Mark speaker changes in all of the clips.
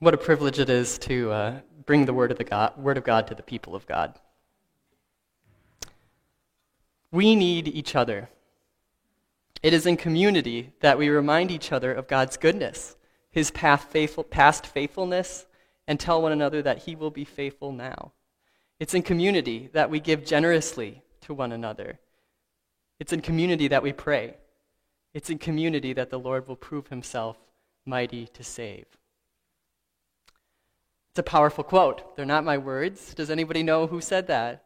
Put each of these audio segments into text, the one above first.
Speaker 1: What a privilege it is to uh, bring the word of, the God, word of God to the people of God. We need each other. It is in community that we remind each other of God's goodness, His faithful, past faithfulness, and tell one another that He will be faithful now. It's in community that we give generously to one another. It's in community that we pray. It's in community that the Lord will prove Himself mighty to save. It's a powerful quote. They're not my words. Does anybody know who said that?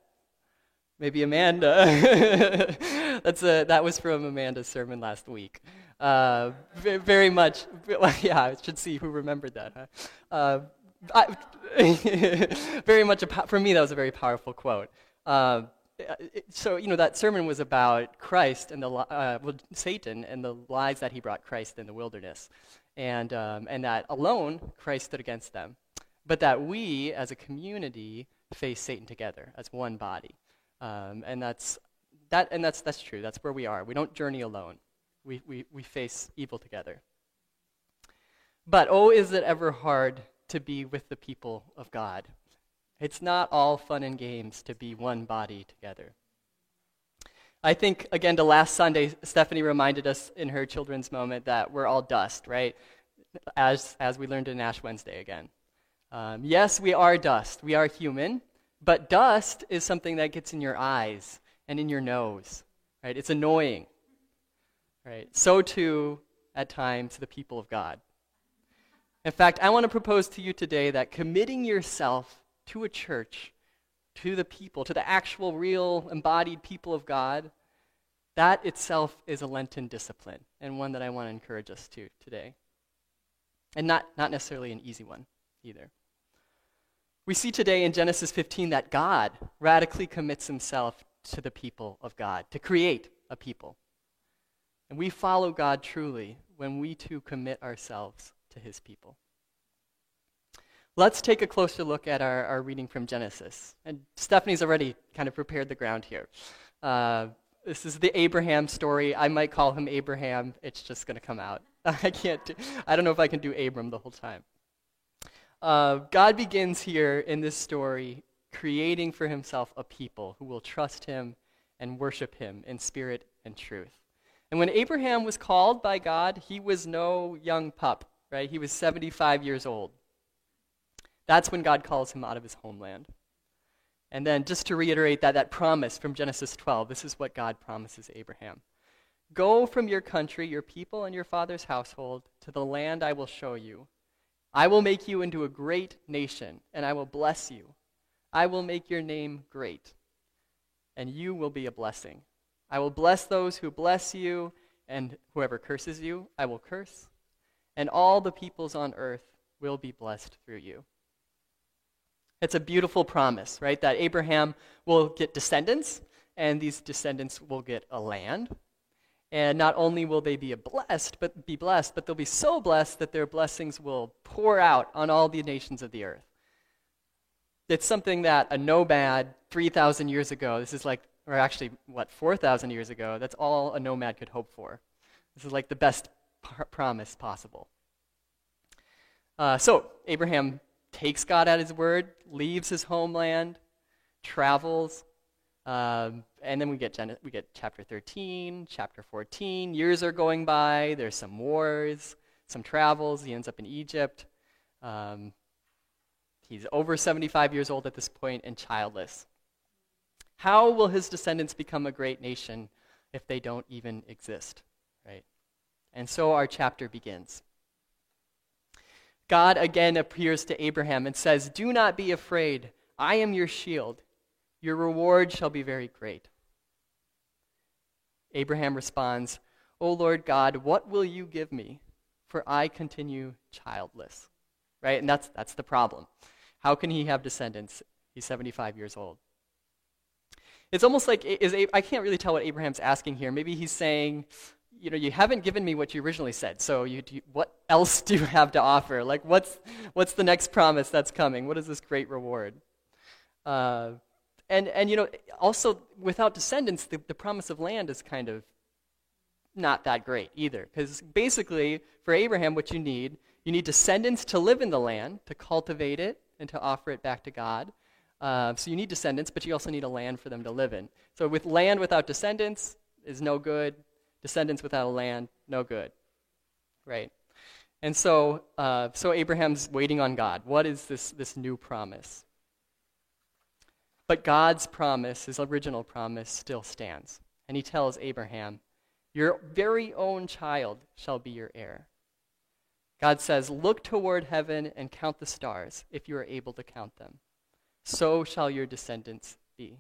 Speaker 1: Maybe Amanda. That's a, that was from Amanda's sermon last week. Uh, very much, yeah, I should see who remembered that. Huh? Uh, I, very much, a, for me, that was a very powerful quote. Uh, so, you know, that sermon was about Christ and the, uh, well, Satan and the lies that he brought Christ in the wilderness. And, um, and that alone, Christ stood against them but that we as a community face Satan together as one body. Um, and that's, that, and that's, that's true. That's where we are. We don't journey alone, we, we, we face evil together. But oh, is it ever hard to be with the people of God? It's not all fun and games to be one body together. I think, again, to last Sunday, Stephanie reminded us in her children's moment that we're all dust, right? As, as we learned in Ash Wednesday again. Um, yes, we are dust. We are human, but dust is something that gets in your eyes and in your nose. Right? It's annoying. Right? So too, at times, the people of God. In fact, I want to propose to you today that committing yourself to a church, to the people, to the actual, real, embodied people of God, that itself is a Lenten discipline, and one that I want to encourage us to today. And not, not necessarily an easy one either. We see today in Genesis 15 that God radically commits himself to the people of God, to create a people. And we follow God truly when we too commit ourselves to his people. Let's take a closer look at our, our reading from Genesis. And Stephanie's already kind of prepared the ground here. Uh, this is the Abraham story. I might call him Abraham. It's just going to come out. I can't do, I don't know if I can do Abram the whole time. Uh, God begins here in this story creating for himself a people who will trust him and worship him in spirit and truth. And when Abraham was called by God, he was no young pup, right? He was 75 years old. That's when God calls him out of his homeland. And then, just to reiterate that, that promise from Genesis 12, this is what God promises Abraham Go from your country, your people, and your father's household to the land I will show you. I will make you into a great nation, and I will bless you. I will make your name great, and you will be a blessing. I will bless those who bless you, and whoever curses you, I will curse. And all the peoples on earth will be blessed through you. It's a beautiful promise, right? That Abraham will get descendants, and these descendants will get a land, and not only will they be blessed, but be blessed, but they'll be so blessed that their blessings will pour out on all the nations of the earth. It's something that a nomad 3,000 years ago, this is like, or actually, what, 4,000 years ago, that's all a nomad could hope for. This is like the best promise possible. Uh, so, Abraham takes God at his word, leaves his homeland, travels, um, and then we get, Gen- we get chapter 13, chapter 14. Years are going by. There's some wars, some travels. He ends up in Egypt. Um, he's over 75 years old at this point and childless. How will his descendants become a great nation if they don't even exist? Right? And so our chapter begins. God again appears to Abraham and says, Do not be afraid. I am your shield. Your reward shall be very great. Abraham responds, O Lord God, what will you give me? For I continue childless. Right? And that's, that's the problem. How can he have descendants? He's 75 years old. It's almost like, is, I can't really tell what Abraham's asking here. Maybe he's saying, you know, you haven't given me what you originally said, so you, you, what else do you have to offer? Like, what's, what's the next promise that's coming? What is this great reward? Uh, and, and you know, also without descendants, the, the promise of land is kind of not that great either. Because basically, for Abraham, what you need You need descendants to live in the land, to cultivate it, and to offer it back to God. Uh, so you need descendants, but you also need a land for them to live in. So with land without descendants is no good. Descendants without a land, no good. Right? And so, uh, so Abraham's waiting on God. What is this, this new promise? But God's promise, his original promise, still stands. And he tells Abraham, Your very own child shall be your heir. God says, Look toward heaven and count the stars, if you are able to count them. So shall your descendants be.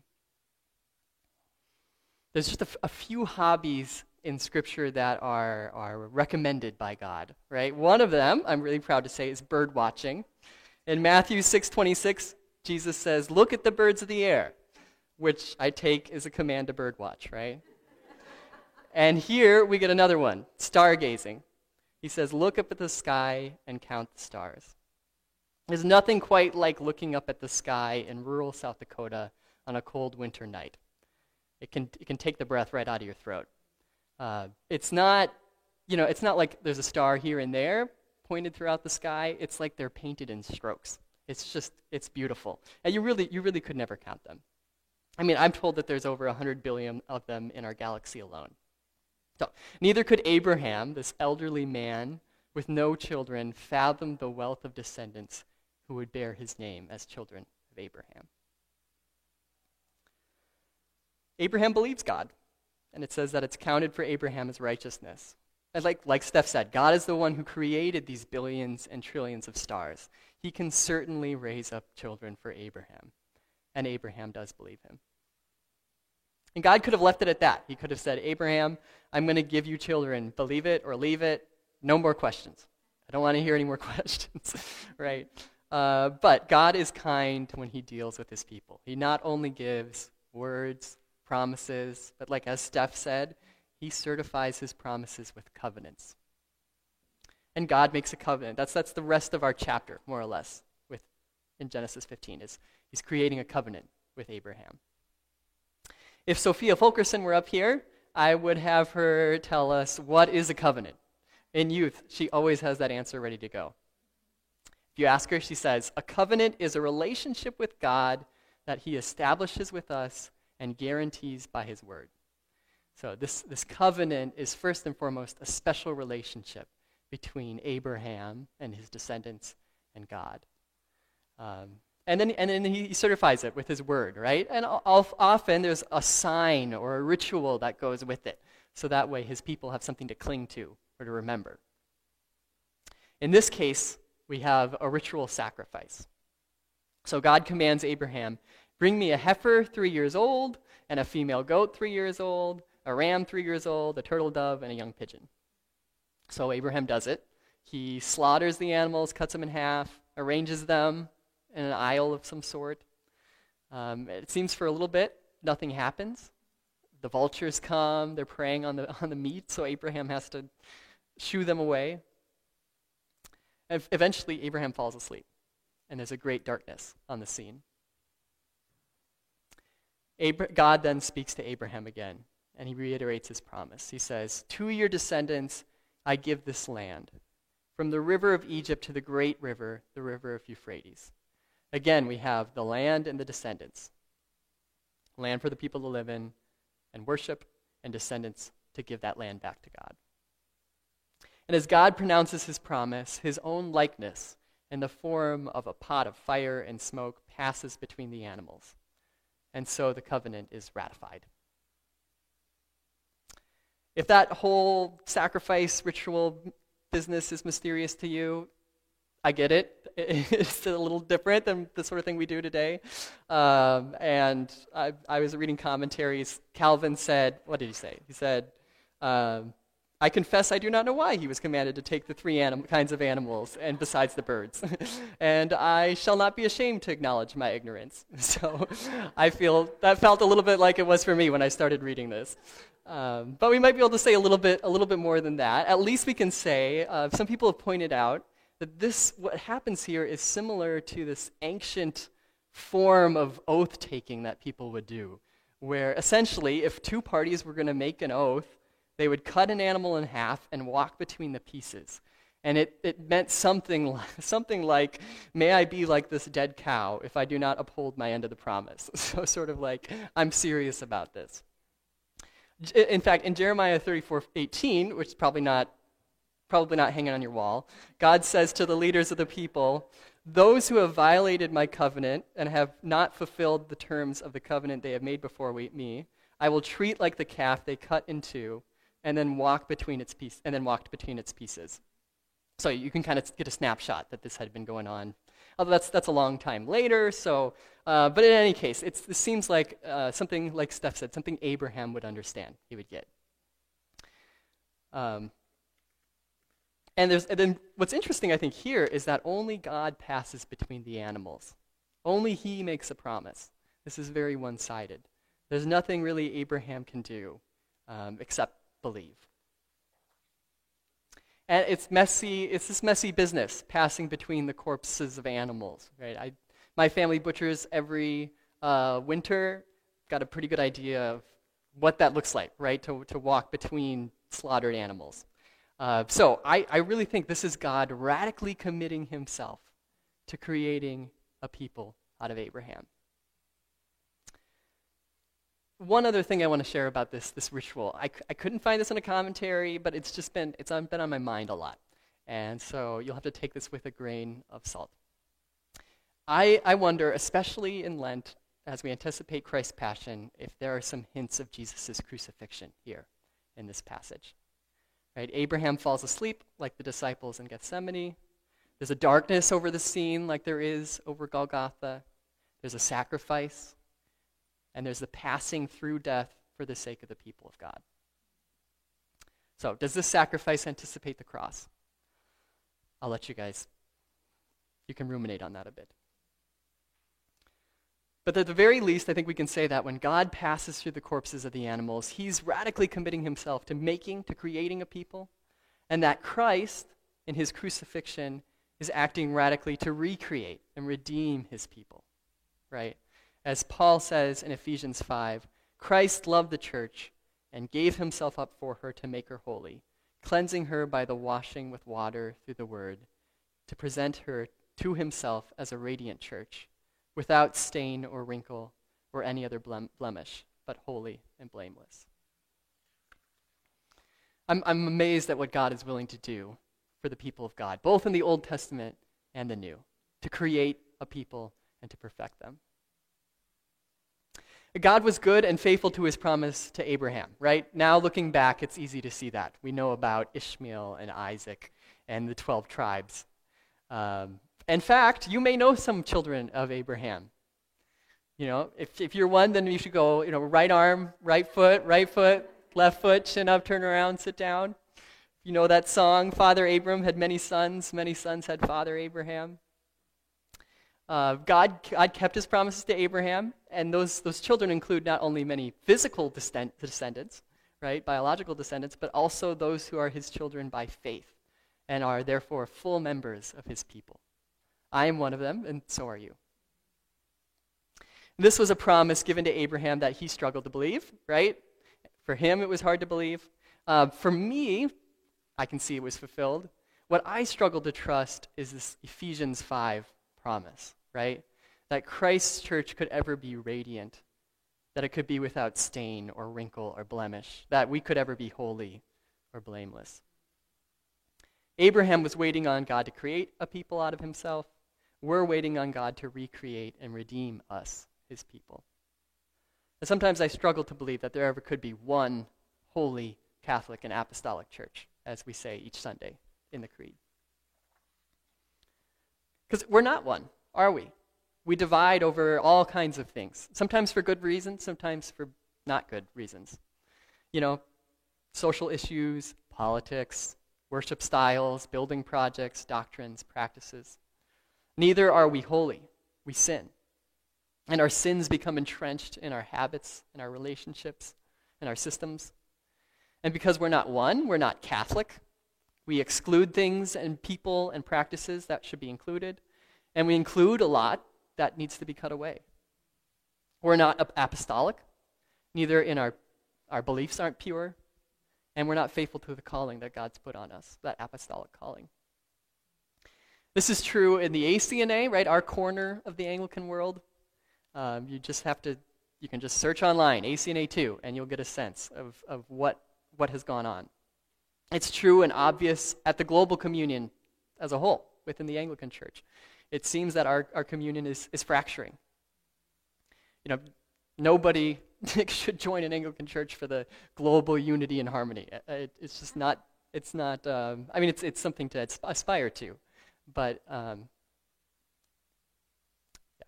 Speaker 1: There's just a, f- a few hobbies in Scripture that are, are recommended by God, right? One of them, I'm really proud to say, is bird watching. In Matthew 6.26, Jesus says, look at the birds of the air, which I take is a command to birdwatch, right? and here we get another one, stargazing. He says, look up at the sky and count the stars. There's nothing quite like looking up at the sky in rural South Dakota on a cold winter night. It can, it can take the breath right out of your throat. Uh, it's not, you know, it's not like there's a star here and there pointed throughout the sky. It's like they're painted in strokes. It's just, it's beautiful. And you really, you really could never count them. I mean, I'm told that there's over 100 billion of them in our galaxy alone. So, neither could Abraham, this elderly man with no children, fathom the wealth of descendants who would bear his name as children of Abraham. Abraham believes God and it says that it's counted for Abraham as righteousness. And like, like Steph said, God is the one who created these billions and trillions of stars. He can certainly raise up children for Abraham. And Abraham does believe him. And God could have left it at that. He could have said, Abraham, I'm going to give you children. Believe it or leave it. No more questions. I don't want to hear any more questions, right? Uh, but God is kind when he deals with his people. He not only gives words promises, but like as Steph said, he certifies his promises with covenants. And God makes a covenant. That's, that's the rest of our chapter, more or less, with, in Genesis 15, is he's creating a covenant with Abraham. If Sophia Fulkerson were up here, I would have her tell us what is a covenant. In youth, she always has that answer ready to go. If you ask her, she says, A covenant is a relationship with God that he establishes with us and guarantees by his word. So, this, this covenant is first and foremost a special relationship between Abraham and his descendants and God. Um, and then, and then he certifies it with his word, right? And often there's a sign or a ritual that goes with it. So that way his people have something to cling to or to remember. In this case, we have a ritual sacrifice. So God commands Abraham Bring me a heifer three years old, and a female goat three years old, a ram three years old, a turtle dove, and a young pigeon. So Abraham does it. He slaughters the animals, cuts them in half, arranges them in an aisle of some sort. Um, it seems for a little bit, nothing happens. The vultures come, they're preying on the, on the meat, so Abraham has to shoo them away. And eventually, Abraham falls asleep, and there's a great darkness on the scene. God then speaks to Abraham again, and he reiterates his promise. He says, To your descendants I give this land, from the river of Egypt to the great river, the river of Euphrates. Again, we have the land and the descendants land for the people to live in and worship, and descendants to give that land back to God. And as God pronounces his promise, his own likeness in the form of a pot of fire and smoke passes between the animals and so the covenant is ratified. If that whole sacrifice ritual business is mysterious to you, I get it. It's a little different than the sort of thing we do today. Um, and I, I, was reading commentaries. Calvin said, what did he say? He said, um, I confess I do not know why he was commanded to take the three anim- kinds of animals and besides the birds. and I shall not be ashamed to acknowledge my ignorance. So I feel that felt a little bit like it was for me when I started reading this. Um, but we might be able to say a little bit, a little bit more than that. At least we can say, uh, some people have pointed out that this, what happens here is similar to this ancient form of oath taking that people would do, where essentially, if two parties were going to make an oath, they would cut an animal in half and walk between the pieces. And it, it meant something, something like, May I be like this dead cow if I do not uphold my end of the promise. So, sort of like, I'm serious about this. In fact, in Jeremiah 34 18, which is probably not, probably not hanging on your wall, God says to the leaders of the people, Those who have violated my covenant and have not fulfilled the terms of the covenant they have made before me, I will treat like the calf they cut in two and then walk between its and then walked between its pieces. So you can kind of get a snapshot that this had been going on. Although that's, that's a long time later, so, uh, but in any case, it seems like uh, something, like Steph said, something Abraham would understand, he would get. Um, and, there's, and then what's interesting, I think, here is that only God passes between the animals. Only he makes a promise. This is very one sided. There's nothing really Abraham can do um, except believe. And it's messy, it's this messy business passing between the corpses of animals, right? I, my family butchers every uh, winter, got a pretty good idea of what that looks like, right? To, to walk between slaughtered animals. Uh, so I, I really think this is God radically committing himself to creating a people out of Abraham one other thing I want to share about this, this ritual. I, I couldn't find this in a commentary, but it's just been, it's been on my mind a lot. And so you'll have to take this with a grain of salt. I, I wonder, especially in Lent, as we anticipate Christ's passion, if there are some hints of Jesus' crucifixion here in this passage. Right? Abraham falls asleep like the disciples in Gethsemane. There's a darkness over the scene like there is over Golgotha. There's a sacrifice and there's the passing through death for the sake of the people of God. So, does this sacrifice anticipate the cross? I'll let you guys, you can ruminate on that a bit. But at the very least, I think we can say that when God passes through the corpses of the animals, he's radically committing himself to making, to creating a people, and that Christ, in his crucifixion, is acting radically to recreate and redeem his people, right? As Paul says in Ephesians 5, Christ loved the church and gave himself up for her to make her holy, cleansing her by the washing with water through the word, to present her to himself as a radiant church, without stain or wrinkle or any other blemish, but holy and blameless. I'm, I'm amazed at what God is willing to do for the people of God, both in the Old Testament and the New, to create a people and to perfect them. God was good and faithful to his promise to Abraham, right? Now, looking back, it's easy to see that. We know about Ishmael and Isaac and the 12 tribes. Um, in fact, you may know some children of Abraham. You know, if, if you're one, then you should go, you know, right arm, right foot, right foot, left foot, chin up, turn around, sit down. You know that song, Father Abram had many sons, many sons had Father Abraham. Uh, God, God kept his promises to Abraham, and those, those children include not only many physical descend- descendants, right, biological descendants, but also those who are his children by faith and are therefore full members of his people. I am one of them, and so are you. This was a promise given to Abraham that he struggled to believe, right? For him, it was hard to believe. Uh, for me, I can see it was fulfilled. What I struggle to trust is this Ephesians 5 promise, right? That Christ's church could ever be radiant, that it could be without stain or wrinkle or blemish, that we could ever be holy or blameless. Abraham was waiting on God to create a people out of himself. We're waiting on God to recreate and redeem us, his people. And sometimes I struggle to believe that there ever could be one holy Catholic and apostolic church, as we say each Sunday in the Creed. Because we're not one, are we? We divide over all kinds of things, sometimes for good reasons, sometimes for not good reasons. You know, social issues, politics, worship styles, building projects, doctrines, practices. Neither are we holy. We sin. And our sins become entrenched in our habits, in our relationships, in our systems. And because we're not one, we're not Catholic, we exclude things and people and practices that should be included, and we include a lot that needs to be cut away. We're not apostolic, neither in our, our beliefs aren't pure, and we're not faithful to the calling that God's put on us, that apostolic calling. This is true in the ACNA, right? Our corner of the Anglican world. Um, you just have to, you can just search online, ACNA 2, and you'll get a sense of, of what, what has gone on. It's true and obvious at the global communion as a whole within the Anglican Church. It seems that our, our communion is, is fracturing. You know, nobody should join an Anglican church for the global unity and harmony. Uh, it, it's just not, it's not, um, I mean, it's, it's something to aspire to, but um, yeah.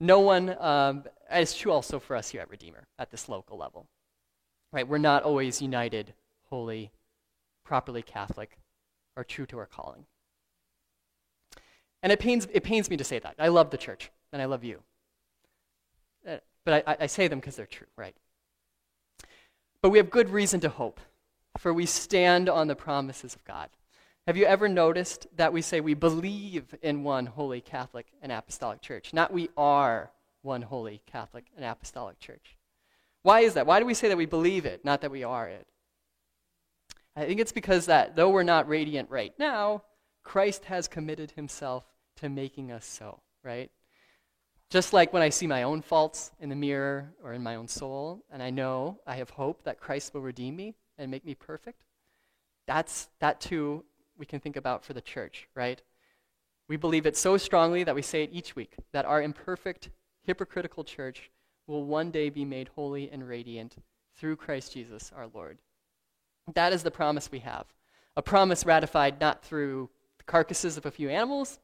Speaker 1: no one, um, it's true also for us here at Redeemer at this local level. Right? We're not always united, holy, properly Catholic, or true to our calling. And it pains, it pains me to say that. I love the church, and I love you. Uh, but I, I say them because they're true, right? But we have good reason to hope, for we stand on the promises of God. Have you ever noticed that we say we believe in one holy Catholic and Apostolic Church, not we are one holy Catholic and Apostolic Church? Why is that? Why do we say that we believe it, not that we are it? I think it's because that though we're not radiant right now, Christ has committed himself to making us so, right? Just like when I see my own faults in the mirror or in my own soul, and I know I have hope that Christ will redeem me and make me perfect, that's that too we can think about for the church, right? We believe it so strongly that we say it each week that our imperfect, hypocritical church will one day be made holy and radiant through Christ Jesus our Lord. That is the promise we have. A promise ratified not through the carcasses of a few animals,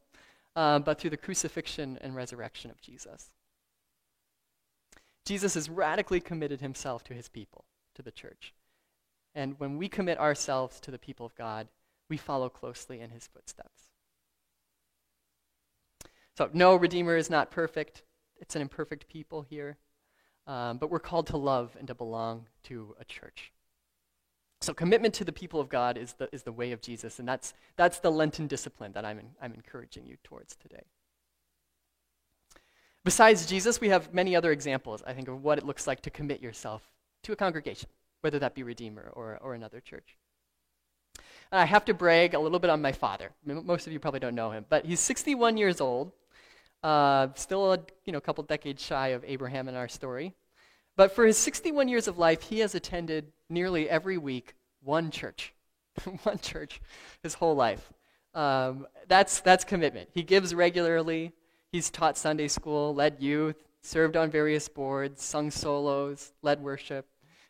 Speaker 1: uh, but through the crucifixion and resurrection of Jesus. Jesus has radically committed himself to his people, to the church. And when we commit ourselves to the people of God, we follow closely in his footsteps. So, no, Redeemer is not perfect. It's an imperfect people here. Um, but we're called to love and to belong to a church. So commitment to the people of God is the, is the way of Jesus, and that's, that's the Lenten discipline that I'm, in, I'm encouraging you towards today. Besides Jesus, we have many other examples, I think, of what it looks like to commit yourself to a congregation, whether that be Redeemer or, or another church. And I have to brag a little bit on my father. Most of you probably don't know him, but he's 61 years old, uh, still a you know, couple decades shy of Abraham in our story. But for his 61 years of life, he has attended nearly every week one church. one church his whole life. Um, that's, that's commitment. He gives regularly. He's taught Sunday school, led youth, served on various boards, sung solos, led worship.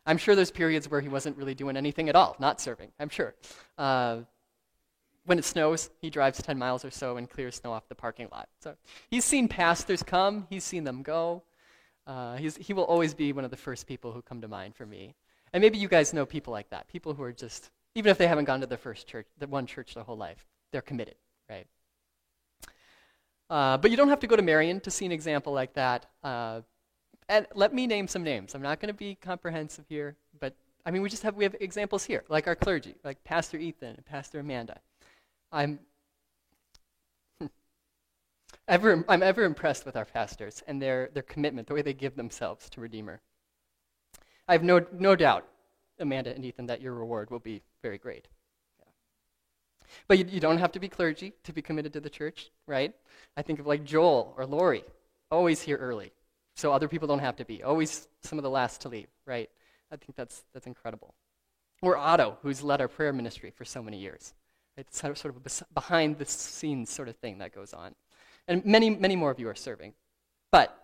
Speaker 1: I'm sure there's periods where he wasn't really doing anything at all, not serving, I'm sure. Uh, when it snows, he drives 10 miles or so and clears snow off the parking lot. So he's seen pastors come, he's seen them go. Uh, he will always be one of the first people who come to mind for me. And maybe you guys know people like that, people who are just, even if they haven't gone to the first church, the one church their whole life, they're committed, right? Uh, but you don't have to go to Marion to see an example like that. Uh, and let me name some names. I'm not going to be comprehensive here, but I mean, we just have we have examples here, like our clergy, like Pastor Ethan and Pastor Amanda. I'm ever, I'm ever impressed with our pastors and their, their commitment, the way they give themselves to Redeemer. I have no, no doubt, Amanda and Ethan, that your reward will be very great. Yeah. But you, you don't have to be clergy to be committed to the church, right? I think of like Joel or Lori, always here early, so other people don't have to be. Always some of the last to leave, right? I think that's, that's incredible. Or Otto, who's led our prayer ministry for so many years. It's sort of a behind the scenes sort of thing that goes on. And many, many more of you are serving. But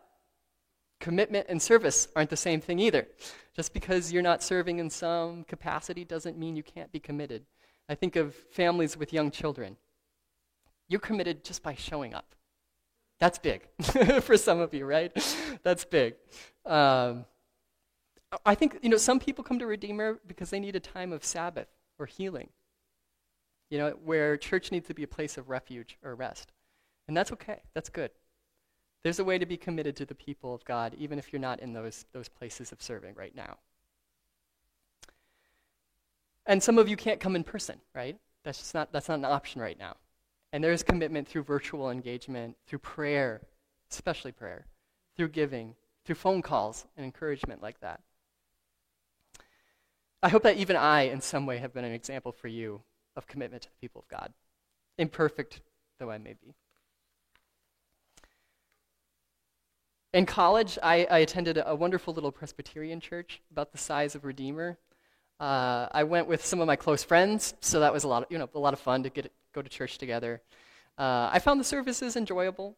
Speaker 1: commitment and service aren't the same thing either. Just because you're not serving in some capacity doesn't mean you can't be committed. I think of families with young children. You're committed just by showing up. That's big for some of you, right? That's big. Um, I think, you know, some people come to Redeemer because they need a time of Sabbath or healing, you know, where church needs to be a place of refuge or rest. And that's okay, that's good. There's a way to be committed to the people of God, even if you're not in those, those places of serving right now. And some of you can't come in person, right? That's just not, that's not an option right now. And there's commitment through virtual engagement, through prayer, especially prayer, through giving, through phone calls and encouragement like that. I hope that even I, in some way, have been an example for you of commitment to the people of God. Imperfect though I may be. In college, I, I attended a wonderful little Presbyterian church about the size of Redeemer. Uh, I went with some of my close friends, so that was a lot of, you know, a lot of fun to get, go to church together. Uh, I found the services enjoyable,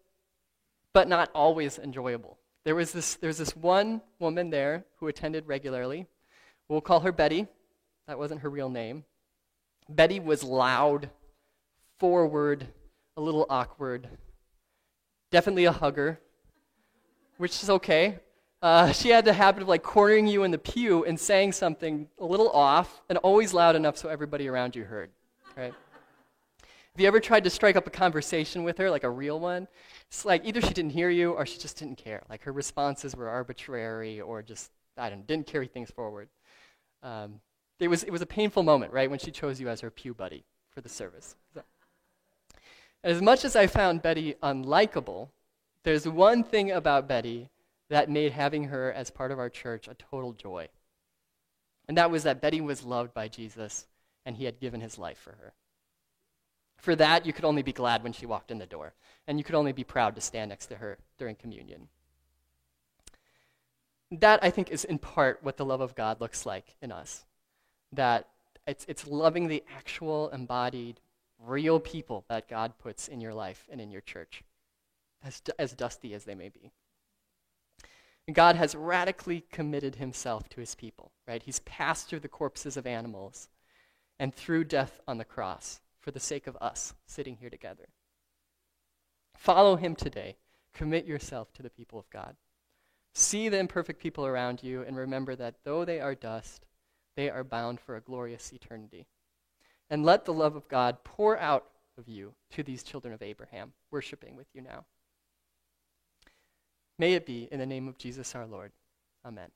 Speaker 1: but not always enjoyable. There was this, there was this one woman there who attended regularly. We'll call her Betty. That wasn't her real name. Betty was loud, forward, a little awkward, definitely a hugger which is okay. Uh, she had the habit of like cornering you in the pew and saying something a little off and always loud enough so everybody around you heard. Right? Have you ever tried to strike up a conversation with her, like a real one? It's like either she didn't hear you or she just didn't care. Like her responses were arbitrary or just, I don't know, didn't carry things forward. Um, it, was, it was a painful moment, right, when she chose you as her pew buddy for the service. As much as I found Betty unlikable, there's one thing about Betty that made having her as part of our church a total joy. And that was that Betty was loved by Jesus and he had given his life for her. For that, you could only be glad when she walked in the door, and you could only be proud to stand next to her during communion. That, I think, is in part what the love of God looks like in us. That it's, it's loving the actual, embodied, real people that God puts in your life and in your church as, as dusty as they may be. God has radically committed himself to his people, right? He's passed through the corpses of animals and through death on the cross for the sake of us sitting here together. Follow him today. Commit yourself to the people of God. See the imperfect people around you and remember that though they are dust, they are bound for a glorious eternity. And let the love of God pour out of you to these children of Abraham, worshiping with you now. May it be in the name of Jesus our Lord. Amen.